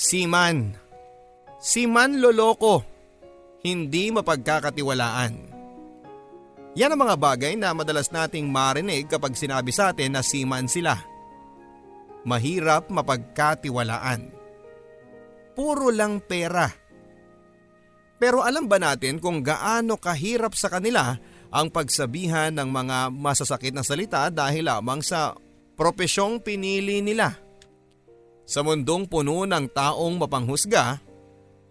Siman. Siman loloko. Hindi mapagkakatiwalaan. Yan ang mga bagay na madalas nating marinig kapag sinabi sa atin na siman sila. Mahirap mapagkatiwalaan. Puro lang pera. Pero alam ba natin kung gaano kahirap sa kanila ang pagsabihan ng mga masasakit na salita dahil lamang sa propesyong pinili nila? Sa mundong puno ng taong mapanghusga,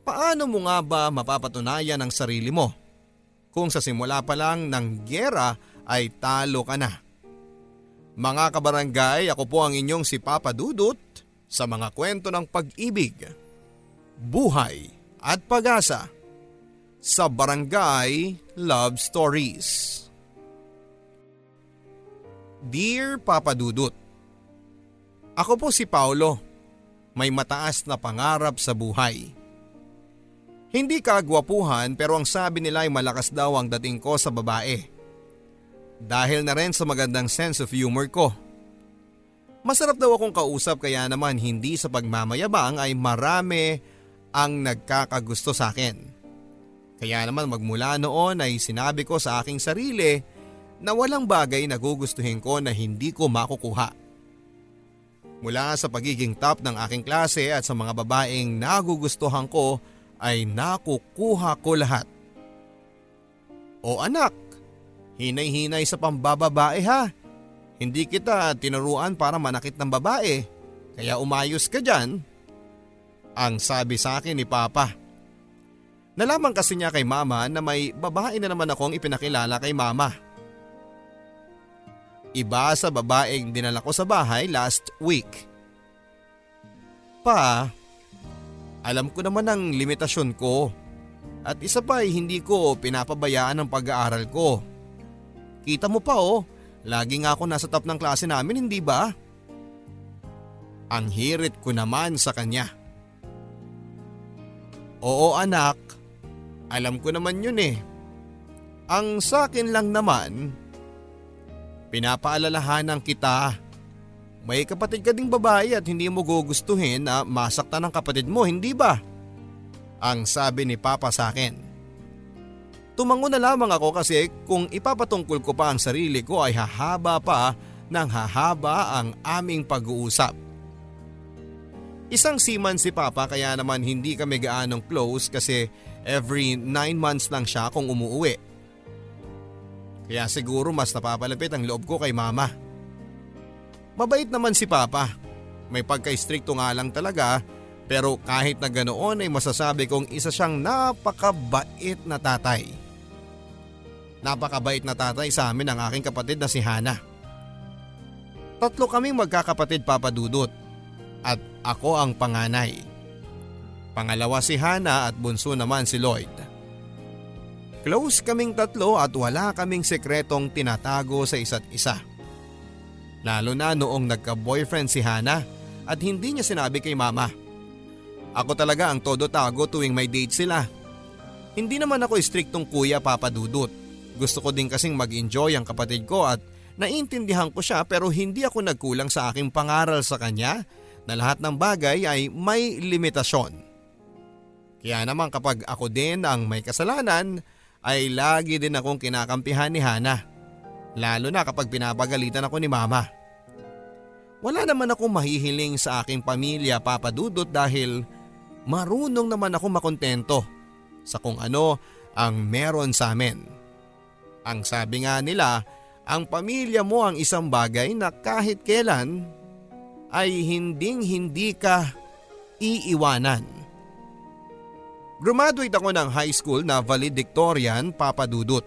paano mo nga ba mapapatunayan ang sarili mo? Kung sa simula pa lang ng gyera ay talo ka na. Mga kabarangay, ako po ang inyong si Papa Dudut sa mga kwento ng pag-ibig, buhay at pag-asa sa Barangay Love Stories. Dear Papa Dudut, Ako po si Paulo, may mataas na pangarap sa buhay. Hindi kagwapuhan pero ang sabi nila ay malakas daw ang dating ko sa babae. Dahil na rin sa magandang sense of humor ko. Masarap daw akong kausap kaya naman hindi sa pagmamayabang ay marami ang nagkakagusto sa akin. Kaya naman magmula noon ay sinabi ko sa aking sarili na walang bagay na gugustuhin ko na hindi ko makukuha. Mula sa pagiging top ng aking klase at sa mga babaeng nagugustuhan ko ay nakukuha ko lahat. O anak, hinay-hinay sa pambababae ha. Hindi kita tinuruan para manakit ng babae, kaya umayos ka dyan. Ang sabi sa akin ni Papa. Nalaman kasi niya kay mama na may babae na naman akong ipinakilala kay mama. Iba sa babaeng dinala ko sa bahay last week. Pa, alam ko naman ang limitasyon ko. At isa pa ay hindi ko pinapabayaan ang pag-aaral ko. Kita mo pa oh, lagi nga ako nasa top ng klase namin hindi ba? Ang hirit ko naman sa kanya. Oo anak, alam ko naman yun eh. Ang sakin lang naman, pinapaalalahanan kita. May kapatid ka ding babae at hindi mo gugustuhin na masaktan ng kapatid mo, hindi ba? Ang sabi ni Papa sa akin. Tumango na lamang ako kasi kung ipapatungkol ko pa ang sarili ko ay hahaba pa ng hahaba ang aming pag-uusap. Isang seaman si Papa kaya naman hindi kami gaanong close kasi every 9 months lang siya kung umuwi. Kaya siguro mas napapalapit ang loob ko kay Mama. Mabait naman si Papa. May pagka-stricto nga lang talaga pero kahit na ganoon ay masasabi kong isa siyang napakabait na tatay. Napakabait na tatay sa amin ang aking kapatid na si Hana. Tatlo kaming magkakapatid Papa Dudut at ako ang panganay. Pangalawa si Hana at bunso naman si Lloyd. Close kaming tatlo at wala kaming sekretong tinatago sa isa't isa. Lalo na noong nagka-boyfriend si Hana at hindi niya sinabi kay mama. Ako talaga ang todo tago tuwing may date sila. Hindi naman ako striktong kuya papadudot. Gusto ko din kasing mag-enjoy ang kapatid ko at naiintindihan ko siya pero hindi ako nagkulang sa aking pangaral sa kanya na lahat ng bagay ay may limitasyon. Kaya naman kapag ako din ang may kasalanan ay lagi din akong kinakampihan ni Hana. Lalo na kapag pinapagalitan ako ni Mama. Wala naman akong mahihiling sa aking pamilya papadudot dahil marunong naman ako makontento sa kung ano ang meron sa amin. Ang sabi nga nila, ang pamilya mo ang isang bagay na kahit kailan ay hinding hindi ka iiwanan. Graduate ako ng high school na valedictorian papadudot.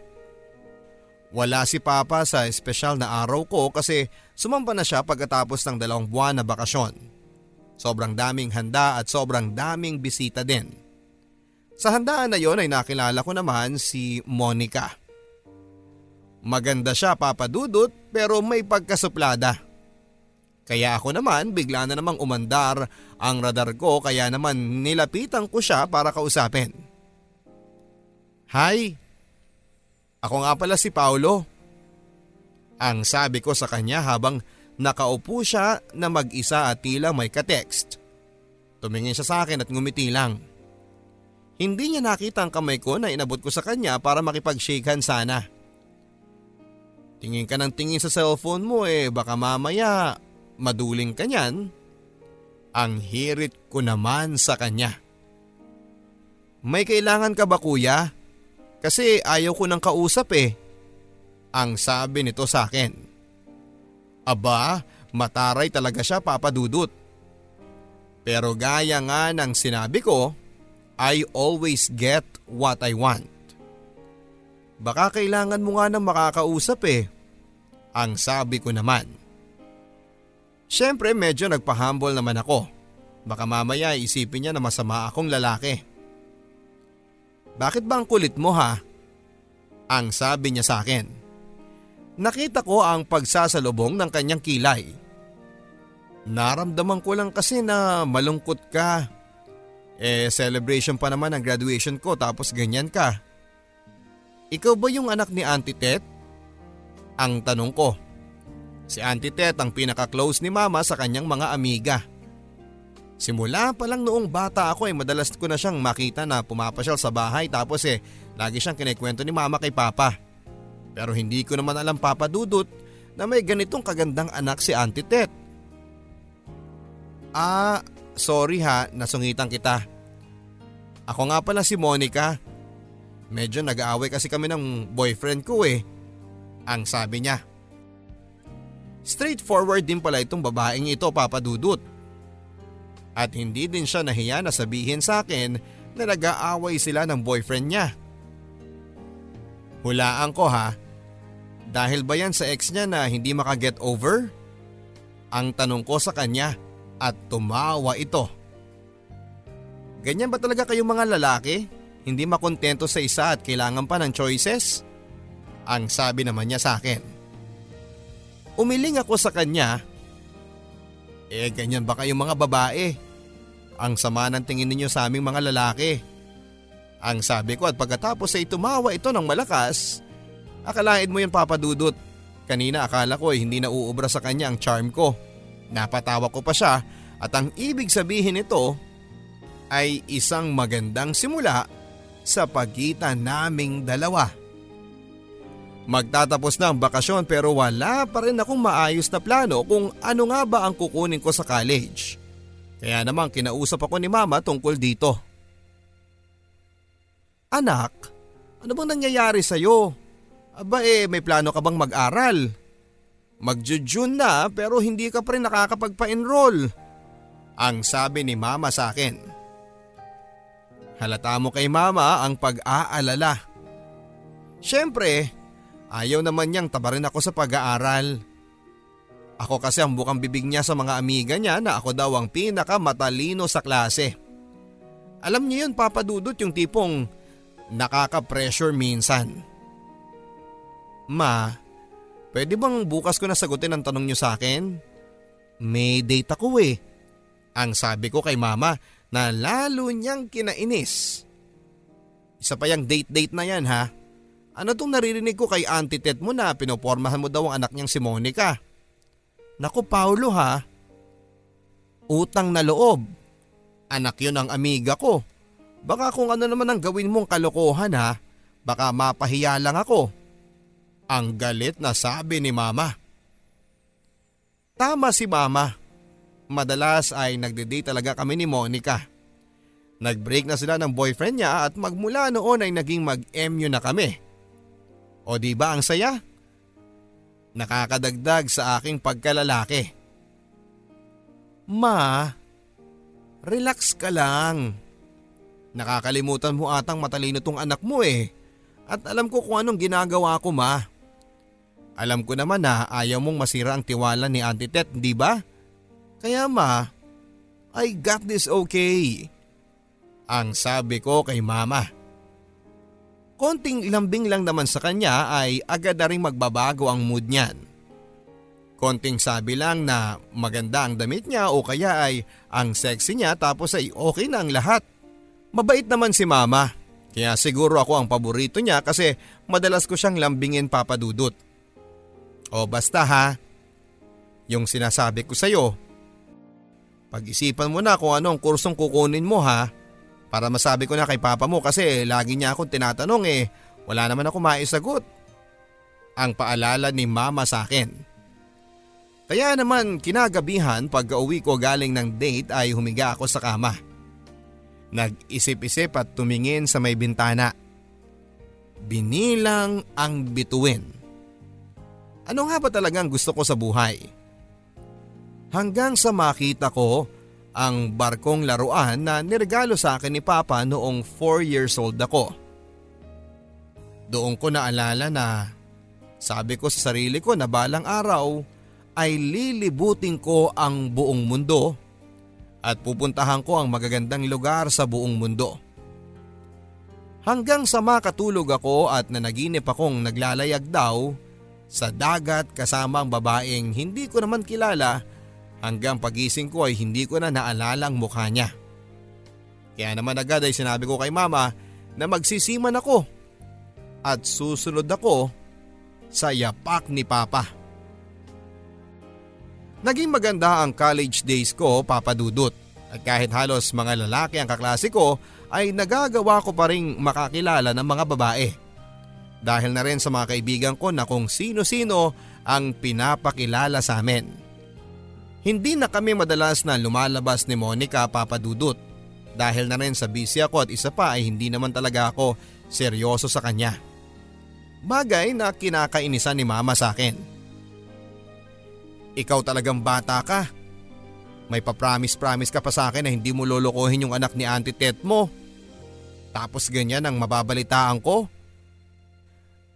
Wala si Papa sa espesyal na araw ko kasi sumampa na siya pagkatapos ng dalawang buwan na bakasyon. Sobrang daming handa at sobrang daming bisita din. Sa handaan na yon ay nakilala ko naman si Monica. Maganda siya papadudot pero may pagkasuplada. Kaya ako naman bigla na namang umandar ang radar ko kaya naman nilapitan ko siya para kausapin. Hi! Ako nga pala si Paulo. Ang sabi ko sa kanya habang nakaupo siya na mag-isa at tila may ka-text. Tumingin siya sa akin at ngumiti lang. Hindi niya nakita ang kamay ko na inabot ko sa kanya para makipag-shake hand sana. Tingin ka ng tingin sa cellphone mo eh baka mamaya maduling ka niyan. Ang hirit ko naman sa kanya. May kailangan ka ba kuya? Kasi ayaw ko nang kausap eh. Ang sabi nito sa akin. Aba, mataray talaga siya papadudot. Pero gaya nga ng sinabi ko, I always get what I want. Baka kailangan mo nga ng makakausap eh. Ang sabi ko naman. Siyempre medyo nagpahambol naman ako. Baka mamaya isipin niya na masama akong lalaki. Bakit ba ang kulit mo ha? Ang sabi niya sa akin. Nakita ko ang pagsasalubong ng kanyang kilay. Naramdaman ko lang kasi na malungkot ka. Eh celebration pa naman ang graduation ko tapos ganyan ka. Ikaw ba yung anak ni Auntie Tet? Ang tanong ko. Si Auntie Tet ang pinaka-close ni Mama sa kanyang mga amiga. Simula pa lang noong bata ako ay eh, madalas ko na siyang makita na pumapasyal sa bahay tapos eh lagi siyang kinikwento ni Mama kay Papa. Pero hindi ko naman alam Papa Dudut na may ganitong kagandang anak si Auntie Tet. Ah, sorry ha, nasungitan kita. Ako nga pala si Monica. Medyo nag-aaway kasi kami ng boyfriend ko eh. Ang sabi niya. Straightforward din pala itong babaeng ito papadudot. At hindi din siya nahiya na sabihin sa akin na nag-aaway sila ng boyfriend niya. Hulaan ko ha, dahil ba yan sa ex niya na hindi makaget over? Ang tanong ko sa kanya at tumawa ito. Ganyan ba talaga kayong mga lalaki? Hindi makontento sa isa at kailangan pa ng choices? Ang sabi naman niya sa akin. Umiling ako sa kanya. Eh ganyan ba kayong mga babae? Ang sama ng tingin ninyo sa aming mga lalaki. Ang sabi ko at pagkatapos ay tumawa ito ng malakas. Akalain mo yun papadudot. Kanina akala ko ay hindi na uubra sa kanya ang charm ko. Napatawa ko pa siya at ang ibig sabihin nito ay isang magandang simula sa pagitan naming dalawa. Magtatapos na ang bakasyon pero wala pa rin akong maayos na plano kung ano nga ba ang kukunin ko sa college. Kaya naman kinausap ako ni mama tungkol dito. Anak, ano bang nangyayari sa'yo? Aba eh, may plano ka bang mag-aral? Mag-June na pero hindi ka pa rin nakakapagpa-enroll. Ang sabi ni mama sa akin. Halata mo kay mama ang pag-aalala. Siyempre, ayaw naman niyang tabarin ako sa pag-aaral. Ako kasi ang bukang bibig niya sa mga amiga niya na ako daw ang pinaka matalino sa klase. Alam niyo yun papadudot yung tipong nakaka-pressure minsan. Ma, pwede bang bukas ko na sagutin ang tanong niyo sa akin? May date ako eh. Ang sabi ko kay mama na lalo niyang kinainis. Isa pa yung date-date na yan ha. Ano tong naririnig ko kay Auntie Tet mo na pinopormahan mo daw ang anak niyang si Monica? Naku Paulo ha. Utang na loob. Anak yun ang amiga ko. Baka kung ano naman ang gawin mong kalokohan ha, baka mapahiya lang ako. Ang galit na sabi ni mama. Tama si mama. Madalas ay nagde-date talaga kami ni Monica. Nag-break na sila ng boyfriend niya at magmula noon ay naging mag-MU na kami. O di ba ang saya? Nakakadagdag sa aking pagkalalaki. Ma, relax ka lang. Nakakalimutan mo atang matalino tong anak mo eh. At alam ko kung anong ginagawa ko ma. Alam ko naman na ayaw mong masira ang tiwala ni Auntie Tet, di ba? Kaya ma, I got this okay. Ang sabi ko kay mama. Konting lambing lang naman sa kanya ay agad na rin magbabago ang mood niyan. Konting sabi lang na maganda ang damit niya o kaya ay ang sexy niya tapos ay okay na ang lahat. Mabait naman si mama. Kaya siguro ako ang paborito niya kasi madalas ko siyang lambingin papadudot. O basta ha, yung sinasabi ko sa'yo Pag-isipan mo na kung anong kursong kukunin mo ha. Para masabi ko na kay papa mo kasi lagi niya akong tinatanong eh. Wala naman ako maisagot. Ang paalala ni mama sa akin. Kaya naman kinagabihan pag uwi ko galing ng date ay humiga ako sa kama. Nag-isip-isip at tumingin sa may bintana. Binilang ang bituin. Ano nga ba talagang gusto ko sa buhay? Hanggang sa makita ko ang barkong laruan na niregalo sa akin ni Papa noong 4 years old ako. Doon ko naalala na sabi ko sa sarili ko na balang araw ay lilibutin ko ang buong mundo at pupuntahan ko ang magagandang lugar sa buong mundo. Hanggang sa makatulog ako at nanaginip akong naglalayag daw sa dagat kasama ang babaeng hindi ko naman kilala hanggang pagising ko ay hindi ko na naalala ang mukha niya. Kaya naman agad ay sinabi ko kay mama na magsisiman ako at susunod ako sa yapak ni papa. Naging maganda ang college days ko papadudot at kahit halos mga lalaki ang kaklase ko ay nagagawa ko pa rin makakilala ng mga babae. Dahil na rin sa mga kaibigan ko na kung sino-sino ang pinapakilala sa amin. Hindi na kami madalas na lumalabas ni Monica papadudot dahil na rin sa busy ako at isa pa ay hindi naman talaga ako seryoso sa kanya. Bagay na kinakainisan ni mama sa akin. Ikaw talagang bata ka. May papromise-promise ka pa sa akin na hindi mo lolokohin yung anak ni Auntie Tet mo. Tapos ganyan ang mababalitaan ko.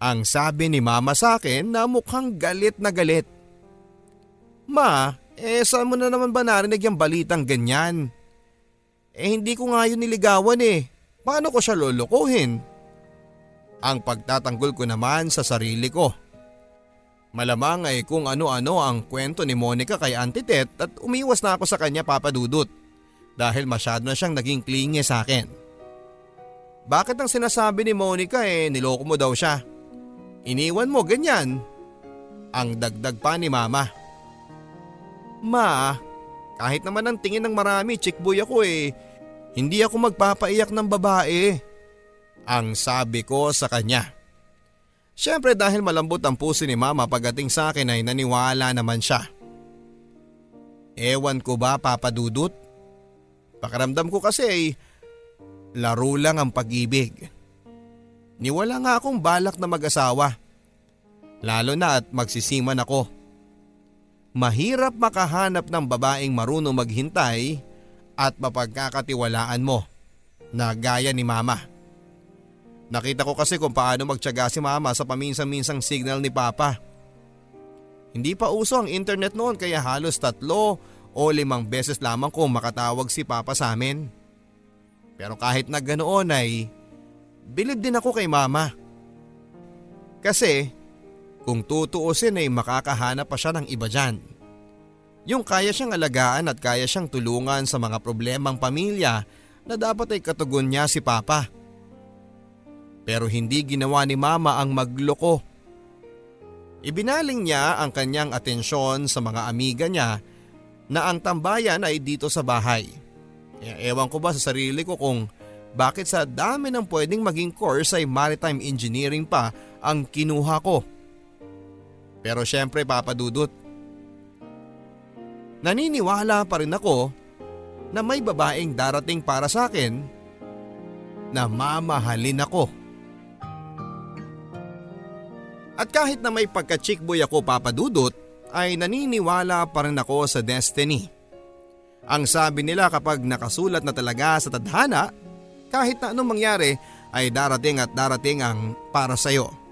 Ang sabi ni mama sa akin na mukhang galit na galit. Ma, eh saan mo na naman ba narinig yung balitang ganyan? Eh hindi ko nga yun niligawan eh. Paano ko siya lolokohin? Ang pagtatanggol ko naman sa sarili ko. Malamang ay kung ano-ano ang kwento ni Monica kay Auntie Tet at umiwas na ako sa kanya papadudot dahil masyado na siyang naging clingy sa akin. Bakit ang sinasabi ni Monica eh niloko mo daw siya? Iniwan mo ganyan? Ang dagdag pa ni mama. Ma, kahit naman ang tingin ng marami chickboy ako eh, hindi ako magpapaiyak ng babae. Ang sabi ko sa kanya. Siyempre dahil malambot ang puso ni mama pagdating sa akin ay naniwala naman siya. Ewan ko ba papadudot? Pakaramdam ko kasi ay laro lang ang pag-ibig. Niwala nga akong balak na mag-asawa. Lalo na at magsisiman ako. Mahirap makahanap ng babaeng marunong maghintay at mapagkakatiwalaan mo na gaya ni mama. Nakita ko kasi kung paano magtyaga si mama sa paminsan-minsang signal ni papa. Hindi pa uso ang internet noon kaya halos tatlo o limang beses lamang ko makatawag si papa sa amin. Pero kahit na ganoon ay bilib din ako kay mama. Kasi kung tutuusin ay makakahanap pa siya ng iba dyan. Yung kaya siyang alagaan at kaya siyang tulungan sa mga problemang pamilya na dapat ay katugon niya si papa. Pero hindi ginawa ni mama ang magloko. Ibinaling niya ang kanyang atensyon sa mga amiga niya na ang tambayan ay dito sa bahay. E, ewan ko ba sa sarili ko kung bakit sa dami ng pwedeng maging course ay maritime engineering pa ang kinuha ko. Pero syempre papadudot. Naniniwala pa rin ako na may babaeng darating para sa akin na mamahalin ako. At kahit na may pagka-chickboy ako papadudot, ay naniniwala pa rin ako sa destiny. Ang sabi nila kapag nakasulat na talaga sa tadhana, kahit na anong mangyari ay darating at darating ang para sa'yo.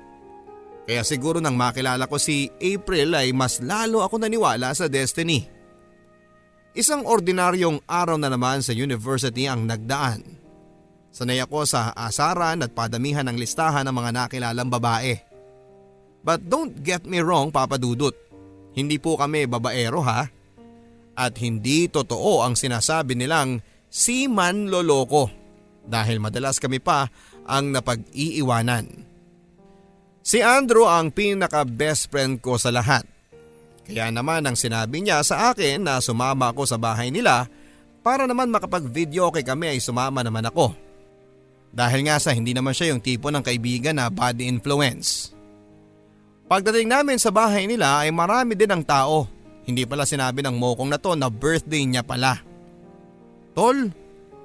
Kaya siguro nang makilala ko si April ay mas lalo ako naniwala sa destiny. Isang ordinaryong araw na naman sa university ang nagdaan. Sanay ako sa asaran at padamihan ng listahan ng mga nakilalang babae. But don't get me wrong Papa Dudut. Hindi po kami babaero ha. At hindi totoo ang sinasabi nilang si man loloko dahil madalas kami pa ang napag-iiwanan. Si Andrew ang pinaka best friend ko sa lahat. Kaya naman ang sinabi niya sa akin na sumama ako sa bahay nila para naman makapag-video okay kami ay sumama naman ako. Dahil nga sa hindi naman siya yung tipo ng kaibigan na body influence. Pagdating namin sa bahay nila ay marami din ang tao. Hindi pala sinabi ng mokong na to na birthday niya pala. Tol,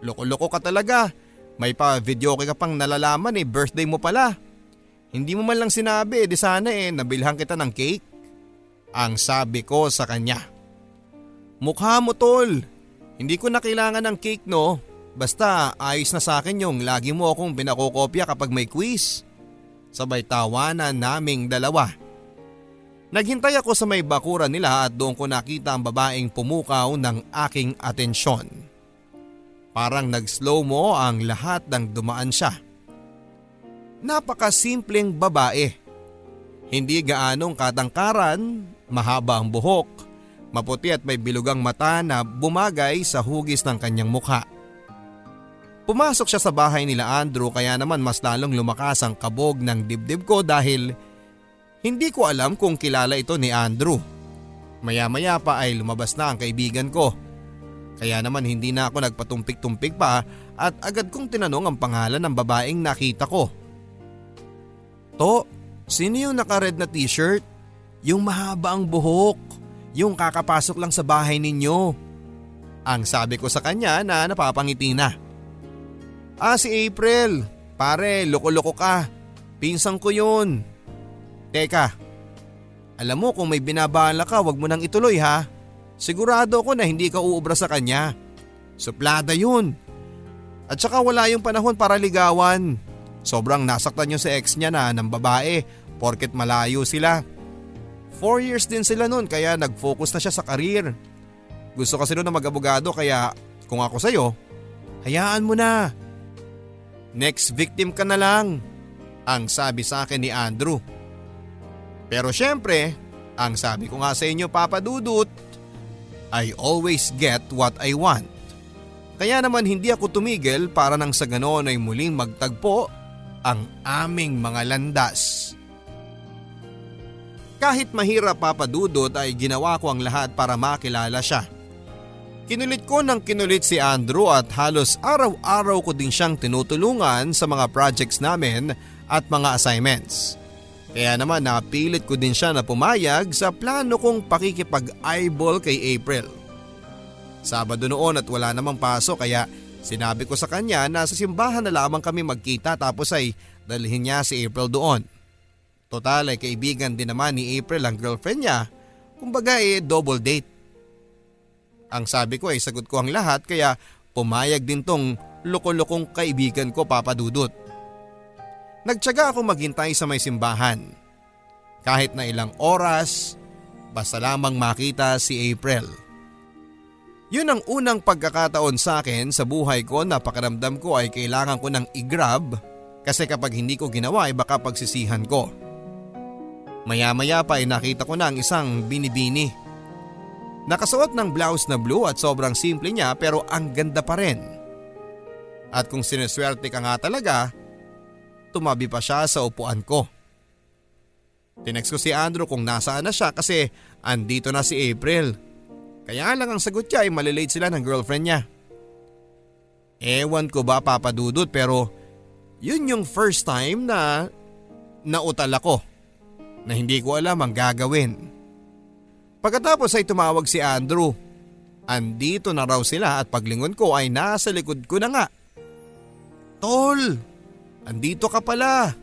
loko-loko ka talaga. May pa video ka pang nalalaman eh, birthday mo pala. Hindi mo man lang sinabi, eh, di sana eh, nabilhan kita ng cake. Ang sabi ko sa kanya. Mukha mo tol, hindi ko na kailangan ng cake no. Basta ayos na sa akin yung lagi mo akong pinakokopya kapag may quiz. Sabay tawanan naming dalawa. Naghintay ako sa may bakuran nila at doon ko nakita ang babaeng pumukaw ng aking atensyon. Parang nag-slow mo ang lahat ng dumaan siya. Napakasimpleng babae. Hindi gaanong katangkaran, mahaba ang buhok, maputi at may bilugang mata na bumagay sa hugis ng kanyang mukha. Pumasok siya sa bahay nila Andrew kaya naman mas lalong lumakas ang kabog ng dibdib ko dahil hindi ko alam kung kilala ito ni Andrew. Maya-maya pa ay lumabas na ang kaibigan ko. Kaya naman hindi na ako nagpatumpik-tumpik pa at agad kong tinanong ang pangalan ng babaeng nakita ko. To, sino yung naka-red na t-shirt? Yung mahaba ang buhok. Yung kakapasok lang sa bahay ninyo. Ang sabi ko sa kanya na napapangiti na. Ah si April, pare loko-loko ka. Pinsang ko yun. Teka, alam mo kung may binabala ka wag mo nang ituloy ha. Sigurado ako na hindi ka uubra sa kanya. Suplada yun. At saka wala yung panahon para ligawan. Sobrang nasaktan yung sa ex niya na ng babae porket malayo sila. Four years din sila noon kaya nag-focus na siya sa karir. Gusto kasi noon na mag-abogado kaya kung ako sa'yo, hayaan mo na. Next victim ka na lang, ang sabi sa akin ni Andrew. Pero syempre, ang sabi ko nga sa inyo Papa Dudut, I always get what I want. Kaya naman hindi ako tumigil para nang sa ganoon ay muling magtagpo ang aming mga landas. Kahit mahirap papadudot ay ginawa ko ang lahat para makilala siya. Kinulit ko ng kinulit si Andrew at halos araw-araw ko din siyang tinutulungan sa mga projects namin at mga assignments. Kaya naman napilit ko din siya na pumayag sa plano kong pakikipag-eyeball kay April. Sabado noon at wala namang paso kaya sinabi ko sa kanya na sa simbahan na lamang kami magkita tapos ay dalhin niya si April doon. Total ay kaibigan din naman ni April ang girlfriend niya, kumbaga eh double date. Ang sabi ko ay sagot ko ang lahat kaya pumayag din tong loko-lokong kaibigan ko papadudot. Nagtyaga ako maghintay sa may simbahan. Kahit na ilang oras, basta lamang makita si April. Yun ang unang pagkakataon sa akin sa buhay ko na pakiramdam ko ay kailangan ko ng i-grab kasi kapag hindi ko ginawa ay baka pagsisihan ko. Maya-maya pa ay nakita ko na ang isang binibini Nakasuot ng blouse na blue at sobrang simple niya pero ang ganda pa rin. At kung sineswerte ka nga talaga, tumabi pa siya sa upuan ko. Tinext ko si Andrew kung nasaan na siya kasi andito na si April. Kaya lang ang sagot niya ay malilate sila ng girlfriend niya. Ewan ko ba papadudod pero yun yung first time na nautal ako na hindi ko alam ang gagawin. Pagkatapos ay tumawag si Andrew. Andito na raw sila at paglingon ko ay nasa likod ko na nga. Tol, andito ka pala.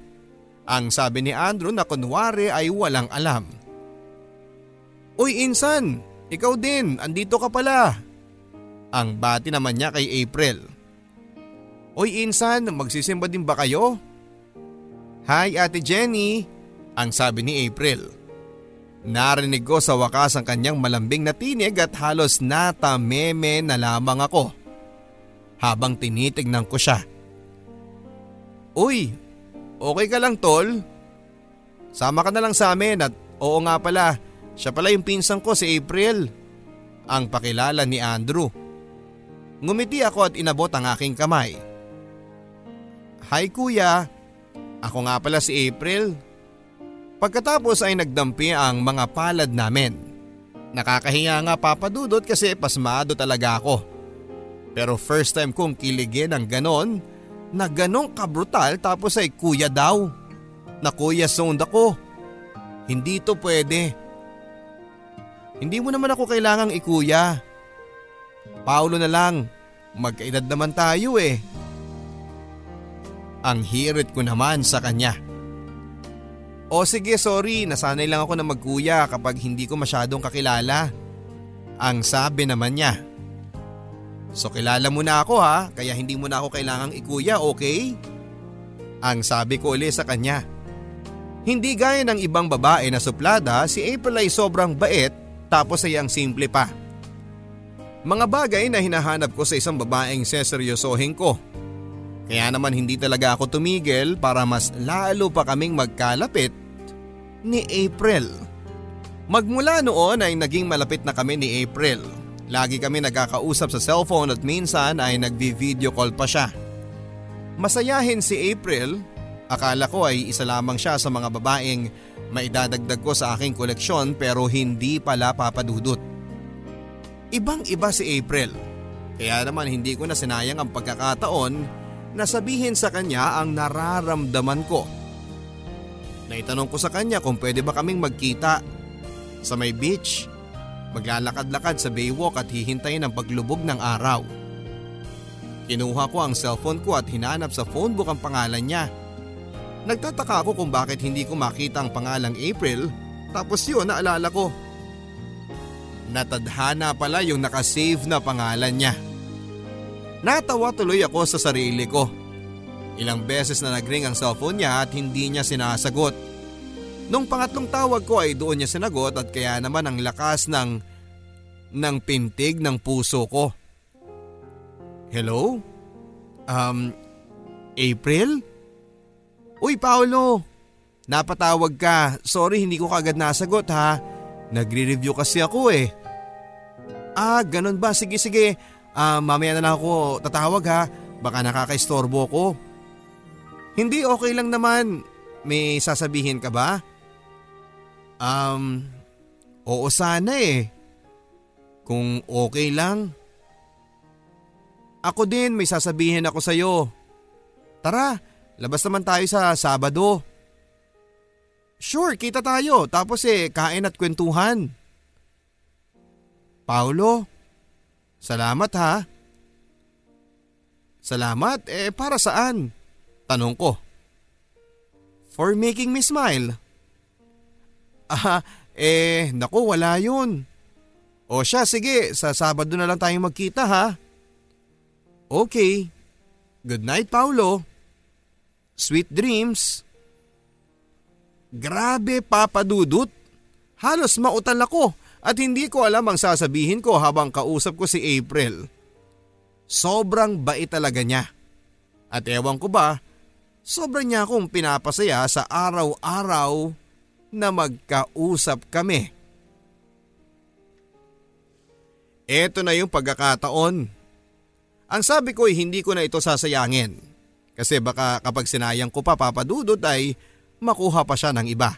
Ang sabi ni Andrew na kunwari ay walang alam. Uy insan, ikaw din, andito ka pala. Ang bati naman niya kay April. Uy insan, magsisimba din ba kayo? Hi ate Jenny, ang sabi ni April. Narinig ko sa wakas ang kanyang malambing na tinig at halos natameme na lamang ako. Habang tinitignan ko siya. Uy, okay ka lang tol? Sama ka na lang sa amin at oo nga pala, siya pala yung pinsang ko si April. Ang pakilala ni Andrew. Ngumiti ako at inabot ang aking kamay. Hi kuya, ako nga pala si April. Pagkatapos ay nagdampi ang mga palad namin. Nakakahiya nga papadudot kasi pasmado talaga ako. Pero first time kong kiligin ng ganon na ganong kabrutal tapos ay kuya daw. Na kuya zoned ako. Hindi to pwede. Hindi mo naman ako kailangang ikuya. Paulo na lang, magkaedad naman tayo eh. Ang hirit ko naman sa kanya. O sige sorry, nasanay lang ako na magkuya kapag hindi ko masyadong kakilala. Ang sabi naman niya. So kilala mo na ako ha, kaya hindi mo na ako kailangang ikuya, okay? Ang sabi ko uli sa kanya. Hindi gaya ng ibang babae na suplada, si April ay sobrang bait tapos ay ang simple pa. Mga bagay na hinahanap ko sa isang babaeng seseryosohin ko. Kaya naman hindi talaga ako tumigil para mas lalo pa kaming magkalapit ni April. Magmula noon ay naging malapit na kami ni April. Lagi kami nagkakausap sa cellphone at minsan ay nagvi-video call pa siya. Masayahin si April, akala ko ay isa lamang siya sa mga babaeng maidadagdag ko sa aking koleksyon pero hindi pala papadudot. Ibang iba si April, kaya naman hindi ko na sinayang ang pagkakataon na sabihin sa kanya ang nararamdaman ko. Naitanong ko sa kanya kung pwede ba kaming magkita sa may beach. Maglalakad-lakad sa baywalk at hihintayin ang paglubog ng araw. Kinuha ko ang cellphone ko at hinanap sa phonebook ang pangalan niya. Nagtataka ako kung bakit hindi ko makita ang pangalang April tapos yun naalala ko. Natadhana pala yung nakasave na pangalan niya. Natawa tuloy ako sa sarili ko. Ilang beses na nagring ang cellphone niya at hindi niya sinasagot. Nung pangatlong tawag ko ay doon niya sinagot at kaya naman ang lakas ng ng pintig ng puso ko. Hello? Um, April? Uy Paolo, napatawag ka. Sorry hindi ko kagad nasagot ha. Nagre-review kasi ako eh. Ah, ganun ba? Sige sige. Ah, mamaya na lang ako tatawag ha. Baka nakakaistorbo ko. Hindi okay lang naman. May sasabihin ka ba? Um, oo sana eh. Kung okay lang. Ako din may sasabihin ako sa'yo. Tara, labas naman tayo sa Sabado. Sure, kita tayo. Tapos eh, kain at kwentuhan. Paulo, salamat ha. Salamat? Eh para saan? Tanong ko. For making me smile. Ah, eh, naku wala yun. O siya, sige, sa Sabado na lang tayong magkita ha. Okay. Good night, Paulo. Sweet dreams. Grabe, Papa Dudut. Halos mautal ako at hindi ko alam ang sasabihin ko habang kausap ko si April. Sobrang bait talaga niya. At ewan ko ba, Sobrang niya akong pinapasaya sa araw-araw na magkausap kami. Ito na yung pagkakataon. Ang sabi ko ay hindi ko na ito sasayangin. Kasi baka kapag sinayang ko pa papadudot ay makuha pa siya ng iba.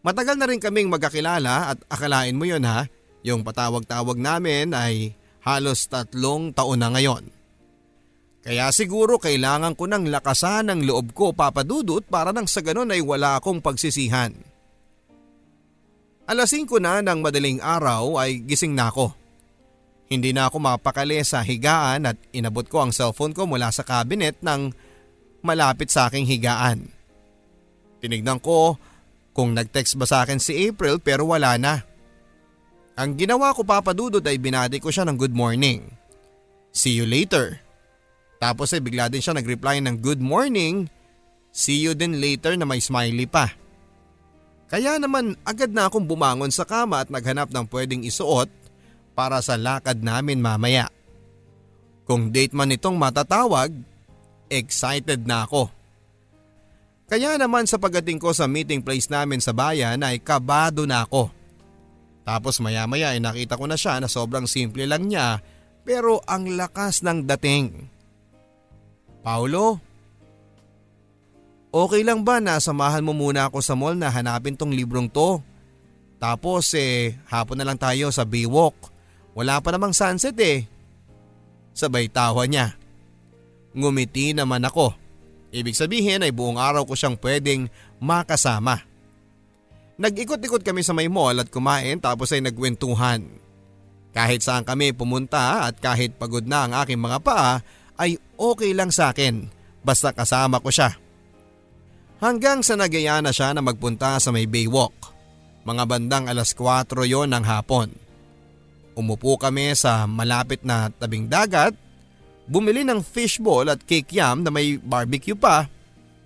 Matagal na rin kaming magkakilala at akalain mo yun ha, yung patawag-tawag namin ay halos tatlong taon na ngayon. Kaya siguro kailangan ko ng lakasan ng loob ko papadudot para nang sa ganun ay wala akong pagsisihan. Alasing ko na ng madaling araw ay gising na ako. Hindi na ako mapakali sa higaan at inabot ko ang cellphone ko mula sa cabinet ng malapit sa aking higaan. Tinignan ko kung nag-text ba sa akin si April pero wala na. Ang ginawa ko papadudod ay binati ko siya ng good morning. See you later. Tapos ay bigla din siya nag-reply ng good morning, see you din later na may smiley pa. Kaya naman agad na akong bumangon sa kama at naghanap ng pwedeng isuot para sa lakad namin mamaya. Kung date man itong matatawag, excited na ako. Kaya naman sa pagdating ko sa meeting place namin sa bayan ay kabado na ako. Tapos maya maya ay nakita ko na siya na sobrang simple lang niya pero ang lakas ng dating. Paulo? Okay lang ba na samahan mo muna ako sa mall na hanapin tong librong to? Tapos eh, hapon na lang tayo sa Baywalk. Wala pa namang sunset eh. Sabay tawa niya. Ngumiti naman ako. Ibig sabihin ay buong araw ko siyang pwedeng makasama. Nag-ikot-ikot kami sa may mall at kumain tapos ay nagwentuhan. Kahit saan kami pumunta at kahit pagod na ang aking mga paa ay okay lang sa akin basta kasama ko siya. Hanggang sa nagaya na siya na magpunta sa may Baywalk. Mga bandang alas 4 yon ng hapon. Umupo kami sa malapit na tabing dagat, bumili ng fishball at cake yam na may barbecue pa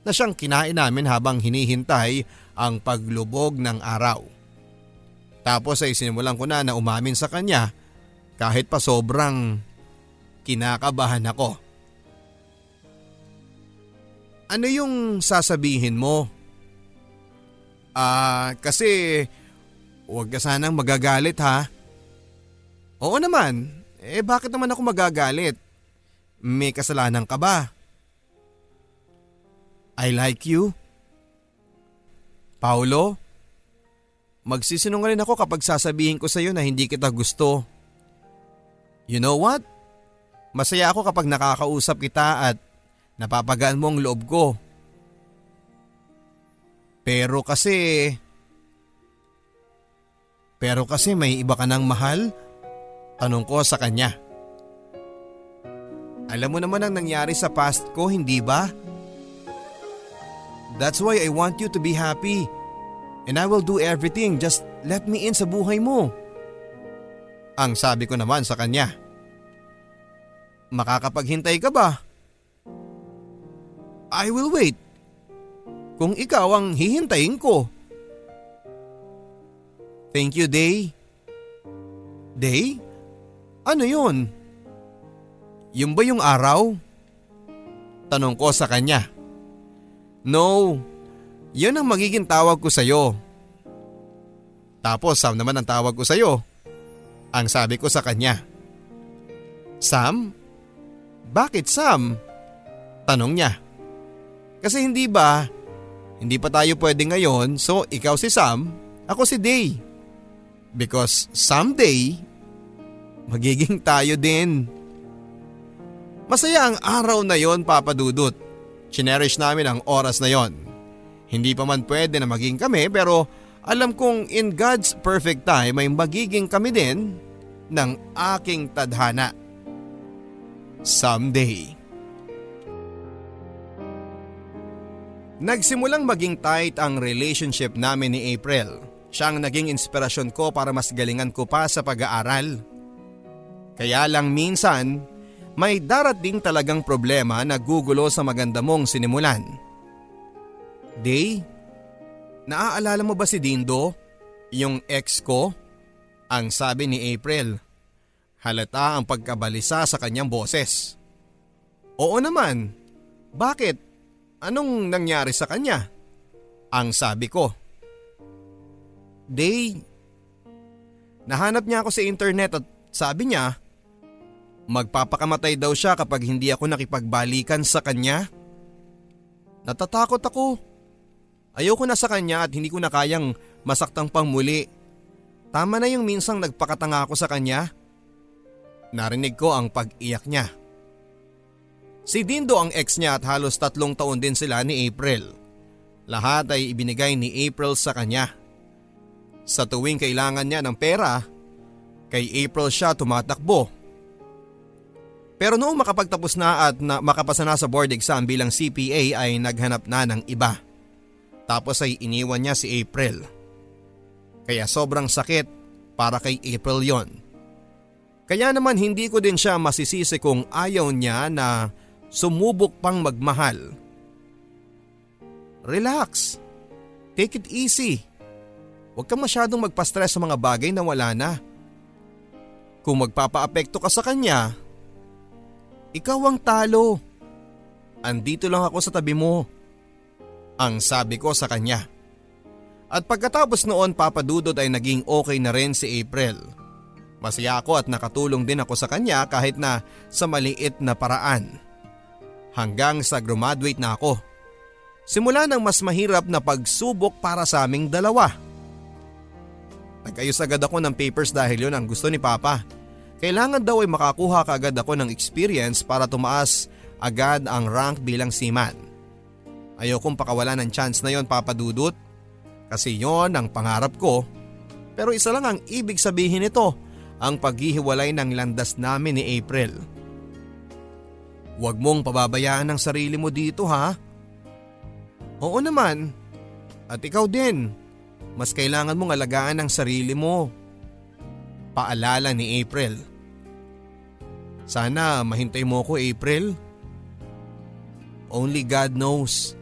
na siyang kinain namin habang hinihintay ang paglubog ng araw. Tapos ay sinimulan ko na na umamin sa kanya kahit pa sobrang kinakabahan ako. Ano yung sasabihin mo? Ah, uh, kasi huwag ka sanang magagalit ha. Oo naman, eh bakit naman ako magagalit? May kasalanan ka ba? I like you? Paulo? Magsisinungaling ako kapag sasabihin ko sa iyo na hindi kita gusto. You know what? Masaya ako kapag nakakausap kita at napapagaan mo ang loob ko. Pero kasi… Pero kasi may iba ka ng mahal? Tanong ko sa kanya. Alam mo naman ang nangyari sa past ko, hindi ba? That's why I want you to be happy. And I will do everything, just let me in sa buhay mo. Ang sabi ko naman sa kanya. Makakapaghintay ka ba? I will wait. Kung ikaw ang hihintayin ko. Thank you, Day. Day? Ano yun? Yung ba yung araw? Tanong ko sa kanya. No, yan ang magiging tawag ko sa'yo. Tapos Sam naman ang tawag ko sa'yo. Ang sabi ko sa kanya. Sam? Bakit Sam? Tanong niya. Kasi hindi ba, hindi pa tayo pwede ngayon so ikaw si Sam, ako si Day. Because someday, magiging tayo din. Masaya ang araw na yon Papa Dudut. Chinerish namin ang oras na yon. Hindi pa man pwede na maging kami pero alam kong in God's perfect time ay magiging kami din ng aking tadhana. Someday. Nagsimulang maging tight ang relationship namin ni April. Siya ang naging inspirasyon ko para mas galingan ko pa sa pag-aaral. Kaya lang minsan, may darating talagang problema na gugulo sa maganda mong sinimulan. Day, naaalala mo ba si Dindo? Yung ex ko? Ang sabi ni April. Halata ang pagkabalisa sa kanyang boses. Oo naman. Bakit? Anong nangyari sa kanya? Ang sabi ko. Day, nahanap niya ako sa internet at sabi niya, magpapakamatay daw siya kapag hindi ako nakipagbalikan sa kanya. Natatakot ako. Ayoko na sa kanya at hindi ko na kayang masaktang pang muli. Tama na yung minsang nagpakatanga ako sa kanya. Narinig ko ang pag-iyak niya. Si Dindo ang ex niya at halos tatlong taon din sila ni April. Lahat ay ibinigay ni April sa kanya. Sa tuwing kailangan niya ng pera, kay April siya tumatakbo. Pero noong makapagtapos na at na makapasa na sa board exam bilang CPA ay naghanap na ng iba. Tapos ay iniwan niya si April. Kaya sobrang sakit para kay April yon. Kaya naman hindi ko din siya masisisi kung ayaw niya na sumubok pang magmahal. Relax. Take it easy. Huwag kang masyadong magpa-stress sa mga bagay na wala na. Kung magpapa-apekto ka sa kanya, ikaw ang talo. Andito lang ako sa tabi mo. Ang sabi ko sa kanya. At pagkatapos noon papadudod ay naging okay na rin si April. Masaya ako at nakatulong din ako sa kanya kahit na sa maliit na paraan. Hanggang sa graduate na ako. Simula ng mas mahirap na pagsubok para sa aming dalawa. Nagayos agad ako ng papers dahil yun ang gusto ni Papa. Kailangan daw ay makakuha kaagad ako ng experience para tumaas agad ang rank bilang seaman. Ayokong pakawala ng chance na yon Papa Dudut kasi yon ang pangarap ko. Pero isa lang ang ibig sabihin nito, ang paghihiwalay ng landas namin ni April. Huwag mong pababayaan ang sarili mo dito ha. Oo naman. At ikaw din. Mas kailangan mong alagaan ang sarili mo. Paalala ni April. Sana mahintay mo ko April. Only God knows.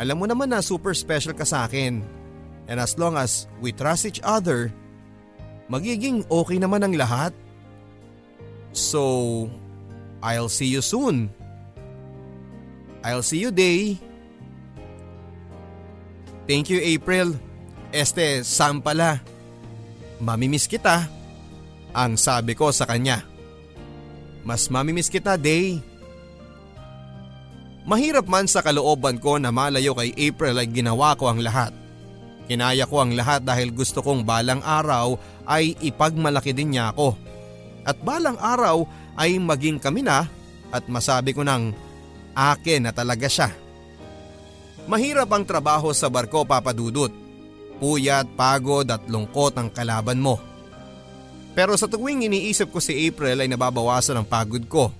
Alam mo naman na super special ka sa akin. And as long as we trust each other, magiging okay naman ang lahat. So, I'll see you soon. I'll see you day. Thank you April. Este, Sam pala. Mamimiss kita. Ang sabi ko sa kanya. Mas mamimiss kita day. Mahirap man sa kalooban ko na malayo kay April ay ginawa ko ang lahat. Kinaya ko ang lahat dahil gusto kong balang araw ay ipagmalaki din niya ako. At balang araw ay maging kami na at masabi ko nang akin na talaga siya. Mahirap ang trabaho sa barko papadudot. Puyat, pagod at lungkot ang kalaban mo. Pero sa tuwing iniisip ko si April ay nababawasan ang pagod ko.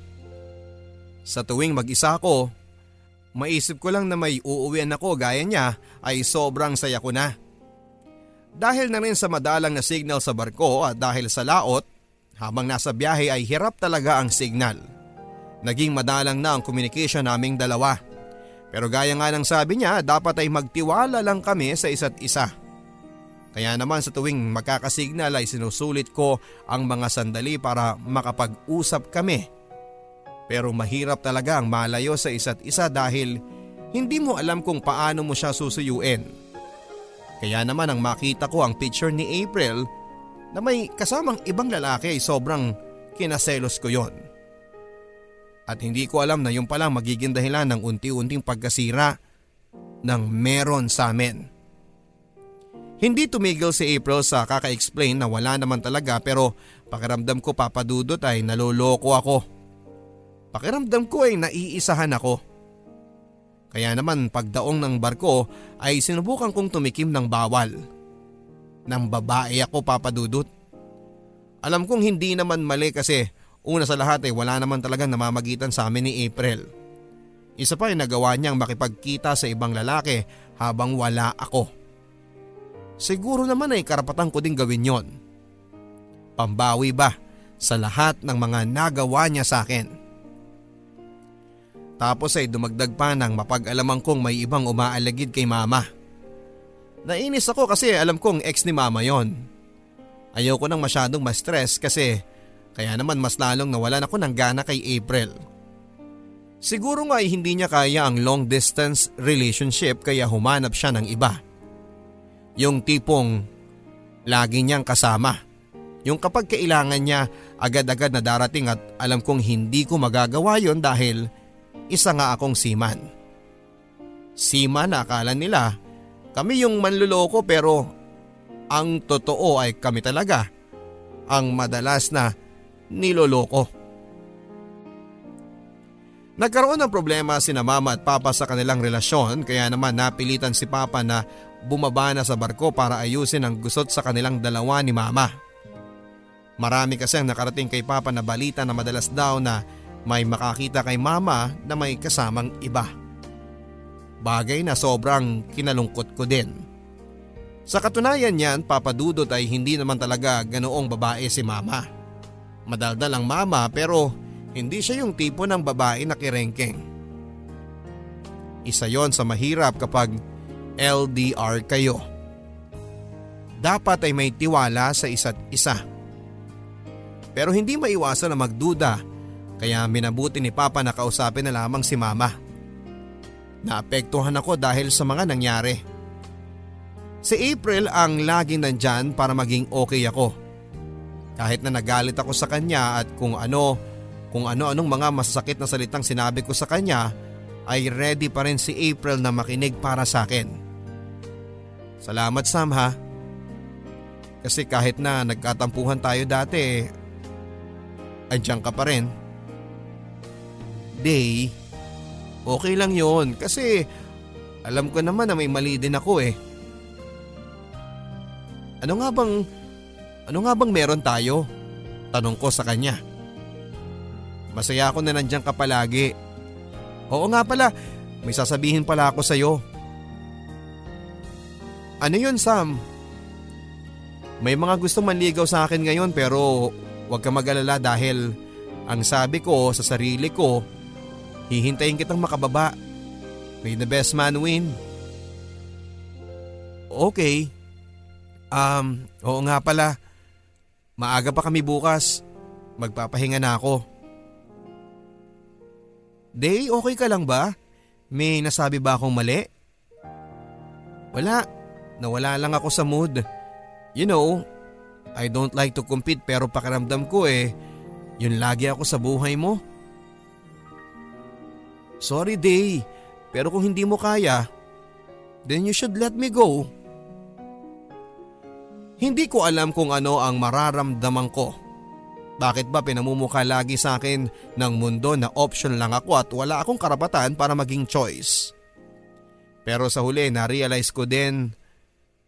Sa tuwing mag-isa ako, maisip ko lang na may uuwian ako gaya niya ay sobrang saya ko na. Dahil na rin sa madalang na signal sa barko at dahil sa laot, habang nasa biyahe ay hirap talaga ang signal. Naging madalang na ang communication naming dalawa. Pero gaya nga ng sabi niya, dapat ay magtiwala lang kami sa isa't isa. Kaya naman sa tuwing magkakasignal ay sinusulit ko ang mga sandali para makapag-usap kami. Pero mahirap talaga ang malayo sa isa't isa dahil hindi mo alam kung paano mo siya susuyuin. Kaya naman ang makita ko ang picture ni April na may kasamang ibang lalaki ay sobrang kinaselos ko yon. At hindi ko alam na yung palang magiging dahilan ng unti-unting pagkasira ng meron sa amin. Hindi tumigil si April sa kaka-explain na wala naman talaga pero pakiramdam ko papadudot ay naloloko ako. Pakiramdam ko ay naiisahan ako. Kaya naman pagdaong ng barko ay sinubukan kong tumikim ng bawal ng babae ako papadudot. Alam kong hindi naman mali kasi una sa lahat ay wala naman talagang namamagitan sa amin ni April. Isa pa ay nagawa niyang makipagkita sa ibang lalaki habang wala ako. Siguro naman ay karapatan ko din gawin yon. Pambawi ba sa lahat ng mga nagawa niya sa akin? Tapos ay dumagdag pa ng mapag-alaman kong may ibang umaalagid kay mama. Nainis ako kasi alam kong ex ni mama yon. Ayoko nang masyadong ma-stress kasi kaya naman mas lalong nawalan ako ng gana kay April. Siguro nga ay hindi niya kaya ang long distance relationship kaya humanap siya ng iba. Yung tipong lagi niyang kasama. Yung kapag kailangan niya agad-agad na darating at alam kong hindi ko magagawa yon dahil isa nga akong seaman. Seaman na akala nila kami yung manluloko pero ang totoo ay kami talaga ang madalas na niloloko. Nagkaroon ng problema si na mama at papa sa kanilang relasyon kaya naman napilitan si papa na bumaba na sa barko para ayusin ang gusot sa kanilang dalawa ni mama. Marami kasi ang nakarating kay papa na balita na madalas daw na may makakita kay mama na may kasamang iba. Bagay na sobrang kinalungkot ko din. Sa katunayan niyan, papadudot ay hindi naman talaga ganoong babae si mama. Madaldal ang mama pero hindi siya yung tipo ng babae na kirengkeng. Isa yon sa mahirap kapag LDR kayo. Dapat ay may tiwala sa isa't isa. Pero hindi maiwasan na magduda kaya minabuti ni Papa na kausapin na lamang si Mama. Naapektuhan ako dahil sa mga nangyari. Si April ang laging nandyan para maging okay ako. Kahit na nagalit ako sa kanya at kung ano, kung ano-anong mga masasakit na salitang sinabi ko sa kanya, ay ready pa rin si April na makinig para sa akin. Salamat Sam ha. Kasi kahit na nagkatampuhan tayo dati, andyan ka pa rin. Day, okay lang yon kasi alam ko naman na may mali din ako eh. Ano nga bang, ano nga bang meron tayo? Tanong ko sa kanya. Masaya ako na nandiyan ka palagi. Oo nga pala, may sasabihin pala ako sa'yo. Ano yun Sam? May mga gusto manligaw sa akin ngayon pero huwag ka mag-alala dahil ang sabi ko sa sarili ko, hihintayin kitang makababa. May the best man win. Okay. Um, oo nga pala. Maaga pa kami bukas. Magpapahinga na ako. Day, okay ka lang ba? May nasabi ba akong mali? Wala. Nawala lang ako sa mood. You know, I don't like to compete pero pakiramdam ko eh, yun lagi ako sa buhay mo. Sorry Day, pero kung hindi mo kaya, then you should let me go. Hindi ko alam kung ano ang mararamdaman ko. Bakit ba pinamumukha lagi sa akin ng mundo na option lang ako at wala akong karapatan para maging choice? Pero sa huli na-realize ko din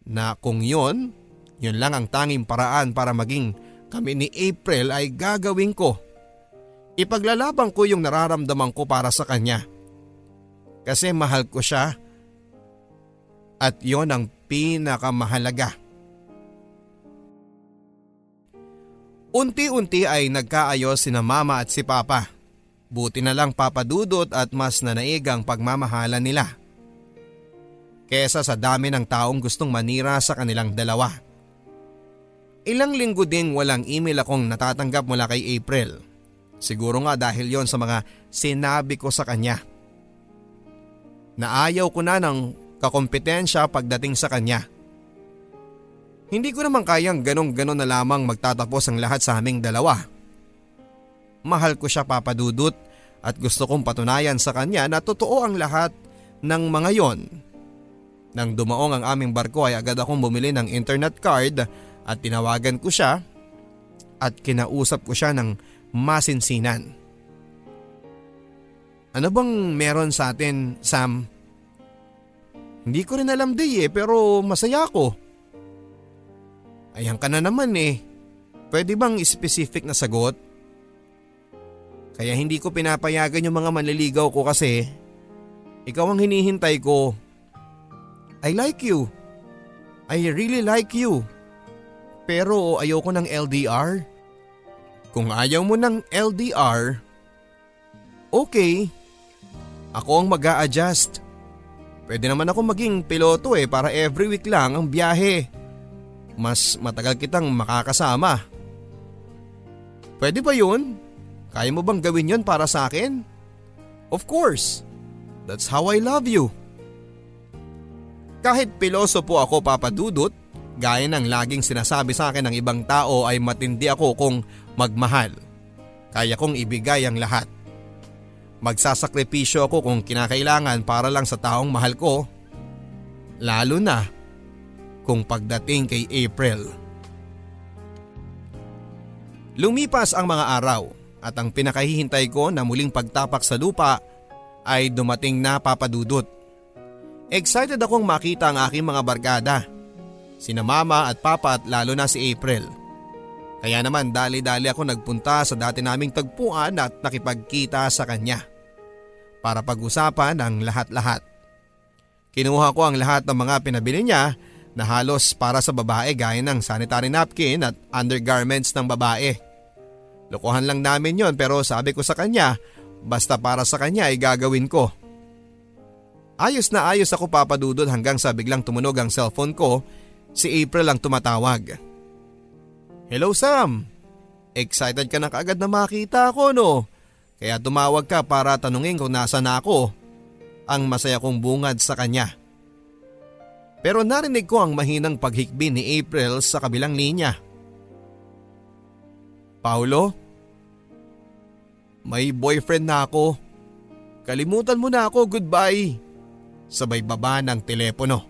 na kung yon yun lang ang tanging paraan para maging kami ni April ay gagawin ko. Ipaglalabang ko yung nararamdaman ko para sa kanya. Kasi mahal ko siya at yon ang pinakamahalaga. Unti-unti ay nagkaayos sina mama at si papa. Buti na lang papadudot at mas nanaig ang pagmamahala nila. Kesa sa dami ng taong gustong manira sa kanilang dalawa. Ilang linggo ding walang email akong natatanggap mula kay April. Siguro nga dahil yon sa mga sinabi ko sa kanya. Naayaw ko na ng kakompetensya pagdating sa kanya. Hindi ko naman kayang ganong-ganon na lamang magtatapos ang lahat sa aming dalawa. Mahal ko siya papadudot at gusto kong patunayan sa kanya na totoo ang lahat ng mga yon. Nang dumaong ang aming barko ay agad akong bumili ng internet card at tinawagan ko siya at kinausap ko siya ng masinsinan. Ano bang meron sa atin, Sam? Hindi ko rin alam di eh, pero masaya ako. Ayan ka na naman eh. Pwede bang specific na sagot? Kaya hindi ko pinapayagan yung mga manliligaw ko kasi ikaw ang hinihintay ko. I like you. I really like you. Pero ayoko ng LDR. Kung ayaw mo ng LDR, okay. Ako ang mag adjust Pwede naman ako maging piloto eh para every week lang ang biyahe. Mas matagal kitang makakasama. Pwede ba yun? Kaya mo bang gawin yun para sa akin? Of course. That's how I love you. Kahit piloso po ako papadudot, Gaya ng laging sinasabi sa akin ng ibang tao ay matindi ako kung magmahal. Kaya kong ibigay ang lahat. Magsasakripisyo ako kung kinakailangan para lang sa taong mahal ko. Lalo na kung pagdating kay April. Lumipas ang mga araw at ang pinakahihintay ko na muling pagtapak sa lupa ay dumating na papadudot. Excited akong makita ang aking mga barkada sina mama at papa at lalo na si April. Kaya naman dali-dali ako nagpunta sa dati naming tagpuan at nakipagkita sa kanya para pag-usapan ang lahat-lahat. Kinuha ko ang lahat ng mga pinabili niya na halos para sa babae gaya ng sanitary napkin at undergarments ng babae. Lokohan lang namin yon pero sabi ko sa kanya basta para sa kanya ay gagawin ko. Ayos na ayos ako papadudod hanggang sa biglang tumunog ang cellphone ko Si April ang tumatawag. Hello Sam! Excited ka na kaagad na makita ako no? Kaya tumawag ka para tanungin kung nasa na ako. Ang masaya kong bungad sa kanya. Pero narinig ko ang mahinang paghikbi ni April sa kabilang linya. Paulo? May boyfriend na ako. Kalimutan mo na ako, goodbye. Sabay baba ng telepono.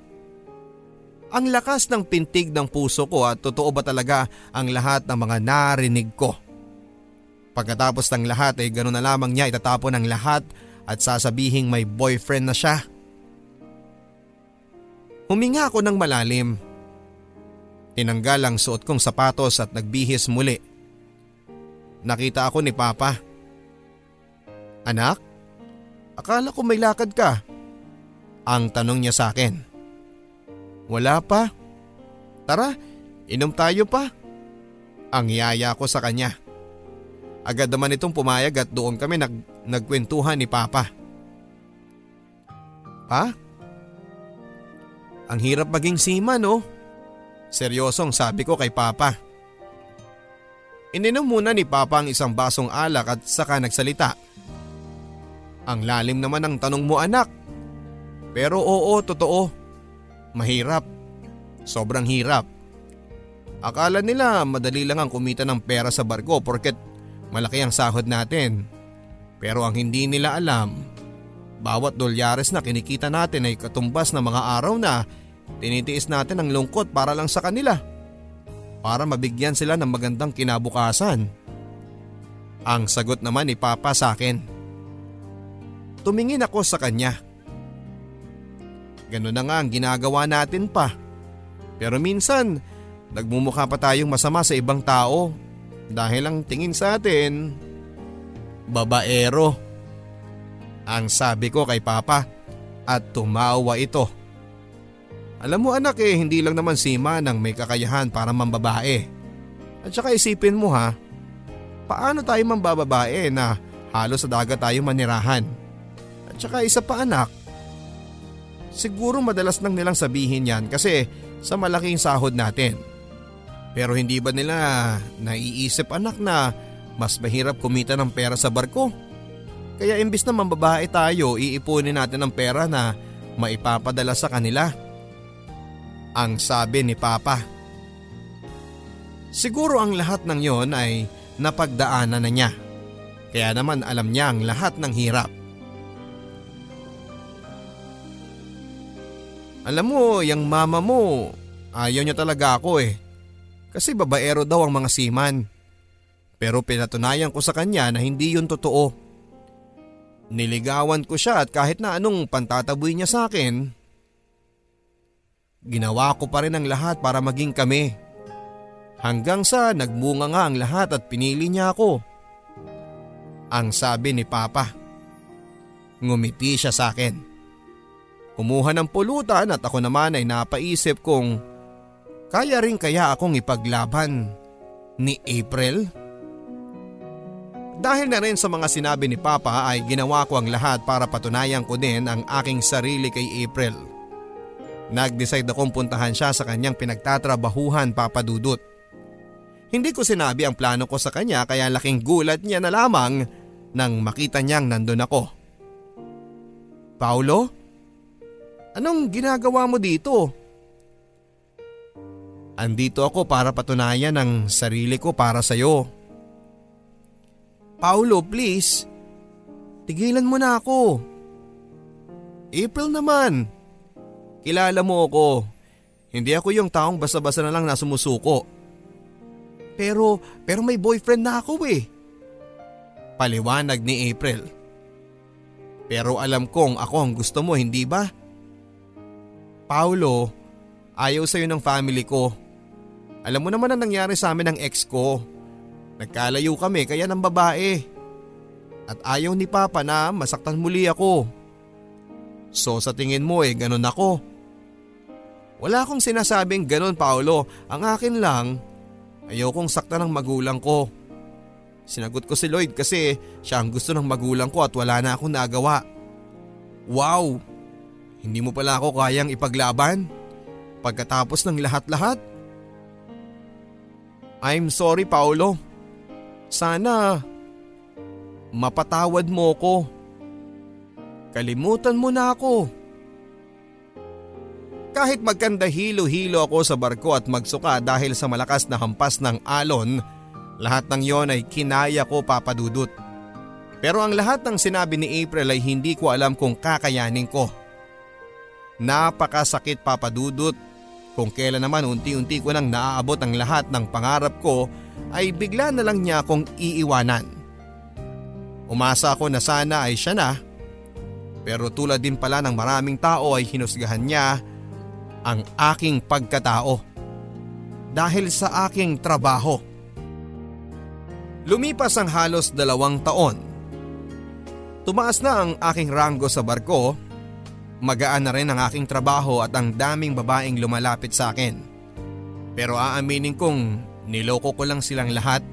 Ang lakas ng pintig ng puso ko at totoo ba talaga ang lahat ng mga narinig ko? Pagkatapos ng lahat ay ganoon na lamang niya itatapon ang lahat at sasabihing may boyfriend na siya. Huminga ako ng malalim. Tinanggal ang suot kong sapatos at nagbihis muli. Nakita ako ni Papa. Anak, akala ko may lakad ka. Ang tanong niya sa akin. Wala pa. Tara, inom tayo pa. Ang yaya ko sa kanya. Agad naman itong pumayag at doon kami nag, nagkwentuhan ni Papa. Pa? Ang hirap maging sima no? Seryosong sabi ko kay Papa. Ininom muna ni Papa ang isang basong alak at saka nagsalita. Ang lalim naman ng tanong mo anak. Pero oo, totoo. Mahirap. Sobrang hirap. Akala nila madali lang ang kumita ng pera sa barko porket malaki ang sahod natin. Pero ang hindi nila alam, bawat dolyares na kinikita natin ay katumbas ng mga araw na tinitiis natin ang lungkot para lang sa kanila. Para mabigyan sila ng magandang kinabukasan. Ang sagot naman ni Papa sa akin. Tumingin ako sa kanya. Ganun na nga ang ginagawa natin pa. Pero minsan, nagmumukha pa tayong masama sa ibang tao dahil ang tingin sa atin, babaero. Ang sabi ko kay Papa at tumawa ito. Alam mo anak eh, hindi lang naman si Manang may kakayahan para mambabae. At saka isipin mo ha, paano tayo mambababae na halos sa dagat tayo manirahan? At saka isa pa anak, Siguro madalas nang nilang sabihin yan kasi sa malaking sahod natin. Pero hindi ba nila naiisip anak na mas mahirap kumita ng pera sa barko? Kaya imbis na mambabae tayo, iipunin natin ang pera na maipapadala sa kanila. Ang sabi ni Papa. Siguro ang lahat ng yon ay napagdaanan na niya. Kaya naman alam niya ang lahat ng hirap. Alam mo, yung mama mo, ayaw niya talaga ako eh. Kasi babaero daw ang mga siman. Pero pinatunayan ko sa kanya na hindi yun totoo. Niligawan ko siya at kahit na anong pantataboy niya sa akin, ginawa ko pa rin ang lahat para maging kami. Hanggang sa nagbunga nga ang lahat at pinili niya ako. Ang sabi ni Papa. Ngumiti siya sa akin. Kumuha ng pulutan at ako naman ay napaisip kung kaya rin kaya akong ipaglaban ni April? Dahil na rin sa mga sinabi ni Papa ay ginawa ko ang lahat para patunayan ko din ang aking sarili kay April. Nag-decide akong puntahan siya sa kanyang pinagtatrabahuhan papadudot. Hindi ko sinabi ang plano ko sa kanya kaya laking gulat niya na lamang nang makita niyang nandun ako. Paulo? Anong ginagawa mo dito? Andito ako para patunayan ang sarili ko para sa'yo. Paulo, please. Tigilan mo na ako. April naman. Kilala mo ako. Hindi ako yung taong basa-basa na lang na sumusuko. Pero, pero may boyfriend na ako eh. Paliwanag ni April. Pero alam kong ako ang gusto mo, hindi ba? Paulo, ayaw sa'yo ng family ko. Alam mo naman ang nangyari sa amin ng ex ko. Nagkalayo kami kaya ng babae. At ayaw ni Papa na masaktan muli ako. So sa tingin mo eh ganun ako. Wala akong sinasabing ganun Paulo. Ang akin lang, ayaw kong saktan ng magulang ko. Sinagot ko si Lloyd kasi siya ang gusto ng magulang ko at wala na akong nagawa. Wow! Hindi mo pala ako kayang ipaglaban? Pagkatapos ng lahat-lahat? I'm sorry Paolo. Sana mapatawad mo ko. Kalimutan mo na ako. Kahit magkanda hilo-hilo ako sa barko at magsuka dahil sa malakas na hampas ng alon, lahat ng yon ay kinaya ko papadudot. Pero ang lahat ng sinabi ni April ay hindi ko alam kung kakayanin ko. Napakasakit papadudot Kung kailan naman unti-unti ko nang naaabot ang lahat ng pangarap ko ay bigla na lang niya akong iiwanan. Umasa ako na sana ay siya na pero tulad din pala ng maraming tao ay hinusgahan niya ang aking pagkatao dahil sa aking trabaho. Lumipas ang halos dalawang taon. Tumaas na ang aking ranggo sa barko magaan na rin ang aking trabaho at ang daming babaeng lumalapit sa akin. Pero aaminin kong niloko ko lang silang lahat.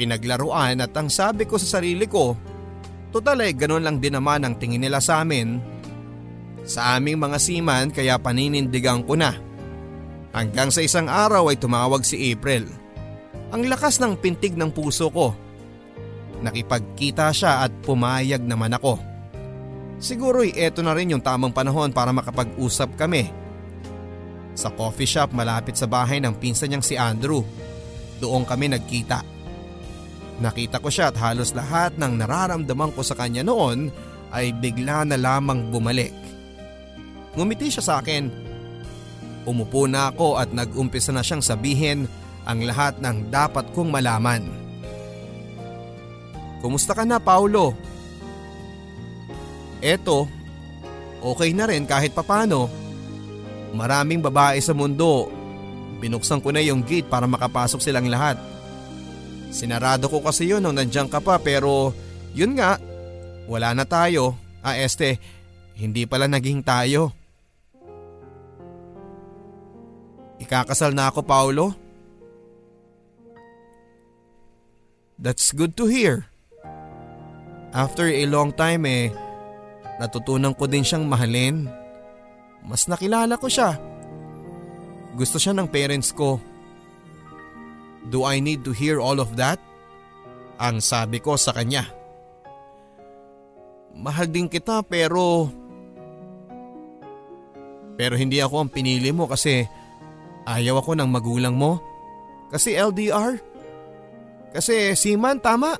Pinaglaruan at ang sabi ko sa sarili ko, total ay ganun lang din naman ang tingin nila sa amin. Sa aming mga siman kaya paninindigan ko na. Hanggang sa isang araw ay tumawag si April. Ang lakas ng pintig ng puso ko. Nakipagkita siya at pumayag naman ako. Siguro'y eto na rin yung tamang panahon para makapag-usap kami. Sa coffee shop malapit sa bahay ng pinsan niyang si Andrew. Doon kami nagkita. Nakita ko siya at halos lahat ng nararamdaman ko sa kanya noon ay bigla na lamang bumalik. Ngumiti siya sa akin. Umupo na ako at nag-umpisa na siyang sabihin ang lahat ng dapat kong malaman. Kumusta ka na Paulo? Eto, okay na rin kahit papano. Maraming babae sa mundo. Binuksan ko na yung gate para makapasok silang lahat. Sinarado ko kasi yun nung nandiyan ka pa pero yun nga, wala na tayo. Ah este, hindi pala naging tayo. Ikakasal na ako Paulo? That's good to hear. After a long time eh, Natutunan ko din siyang mahalin. Mas nakilala ko siya. Gusto siya ng parents ko. Do I need to hear all of that? Ang sabi ko sa kanya. Mahal din kita pero… Pero hindi ako ang pinili mo kasi ayaw ako ng magulang mo. Kasi LDR. Kasi Siman tama.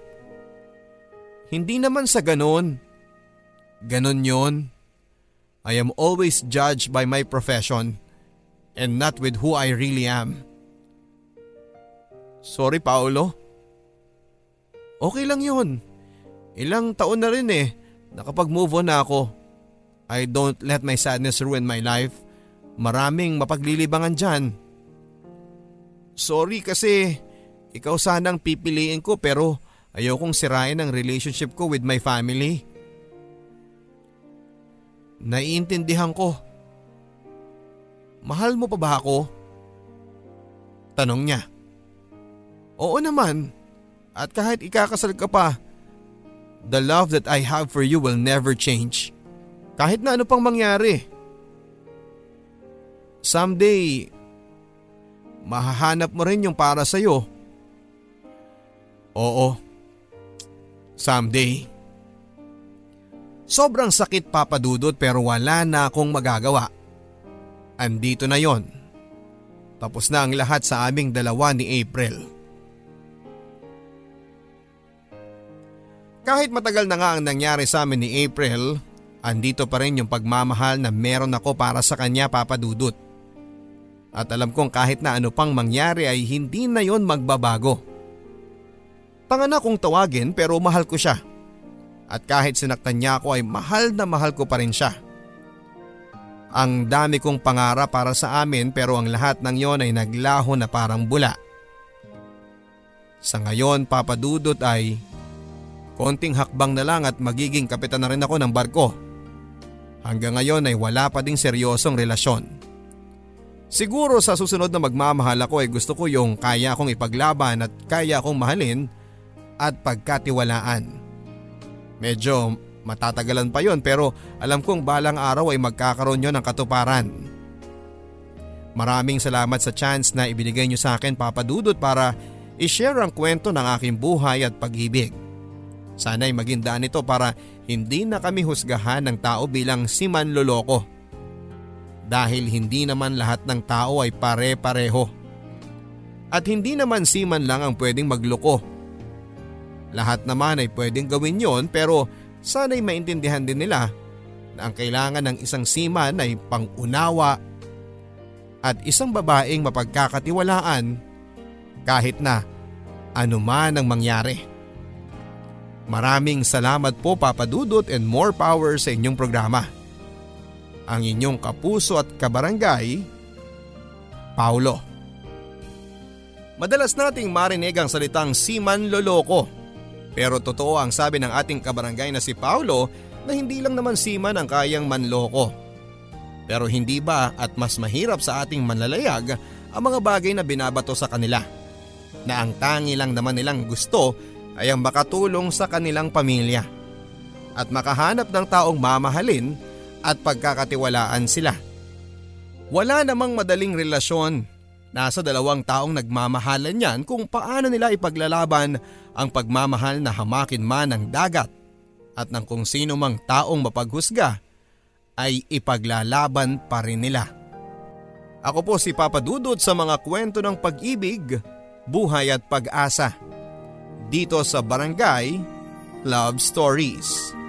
Hindi naman sa ganon. Ganon yon. I am always judged by my profession and not with who I really am. Sorry Paolo. Okay lang yon. Ilang taon na rin eh. Nakapag-move on na ako. I don't let my sadness ruin my life. Maraming mapaglilibangan dyan. Sorry kasi ikaw sanang pipiliin ko pero ayokong sirain ang relationship ko with my family. Naiintindihan ko. Mahal mo pa ba ako? Tanong niya. Oo naman. At kahit ikakasal ka pa, the love that I have for you will never change. Kahit na ano pang mangyari. Someday, mahahanap mo rin yung para sa'yo. Oo. Someday. Sobrang sakit papadudot pero wala na akong magagawa. Andito na yon. Tapos na ang lahat sa aming dalawa ni April. Kahit matagal na nga ang nangyari sa amin ni April, andito pa rin yung pagmamahal na meron ako para sa kanya papadudot. At alam kong kahit na ano pang mangyari ay hindi na yon magbabago. Tanga na kong tawagin pero mahal ko siya at kahit sinaktan niya ako ay mahal na mahal ko pa rin siya. Ang dami kong pangarap para sa amin pero ang lahat ng yon ay naglaho na parang bula. Sa ngayon papadudot ay konting hakbang na lang at magiging kapitan na rin ako ng barko. Hanggang ngayon ay wala pa ding seryosong relasyon. Siguro sa susunod na magmamahal ako ay gusto ko yung kaya akong ipaglaban at kaya akong mahalin at pagkatiwalaan. Medyo matatagalan pa yon pero alam kong balang araw ay magkakaroon yon ng katuparan. Maraming salamat sa chance na ibinigay niyo sa akin papadudot para i-share ang kwento ng aking buhay at pag-ibig. Sana'y maging daan ito para hindi na kami husgahan ng tao bilang si manloloko. Dahil hindi naman lahat ng tao ay pare-pareho. At hindi naman si man lang ang pwedeng magloko lahat naman ay pwedeng gawin yon pero sana'y maintindihan din nila na ang kailangan ng isang seaman ay pangunawa, at isang babaeng mapagkakatiwalaan kahit na anuman ang mangyari. Maraming salamat po Papa Dudut and more power sa inyong programa. Ang inyong kapuso at kabarangay, Paulo. Madalas nating marinig ang salitang siman loloko. Pero totoo ang sabi ng ating kabarangay na si Paulo na hindi lang naman siman ang kayang manloko. Pero hindi ba at mas mahirap sa ating manlalayag ang mga bagay na binabato sa kanila? Na ang tangi lang naman nilang gusto ay ang makatulong sa kanilang pamilya at makahanap ng taong mamahalin at pagkakatiwalaan sila. Wala namang madaling relasyon. Nasa dalawang taong nagmamahalan yan kung paano nila ipaglalaban ang pagmamahal na hamakin man ng dagat at ng kung sino mang taong mapaghusga ay ipaglalaban pa rin nila. Ako po si Papa Dudot sa mga kwento ng pag-ibig, buhay at pag-asa dito sa Barangay Love Stories.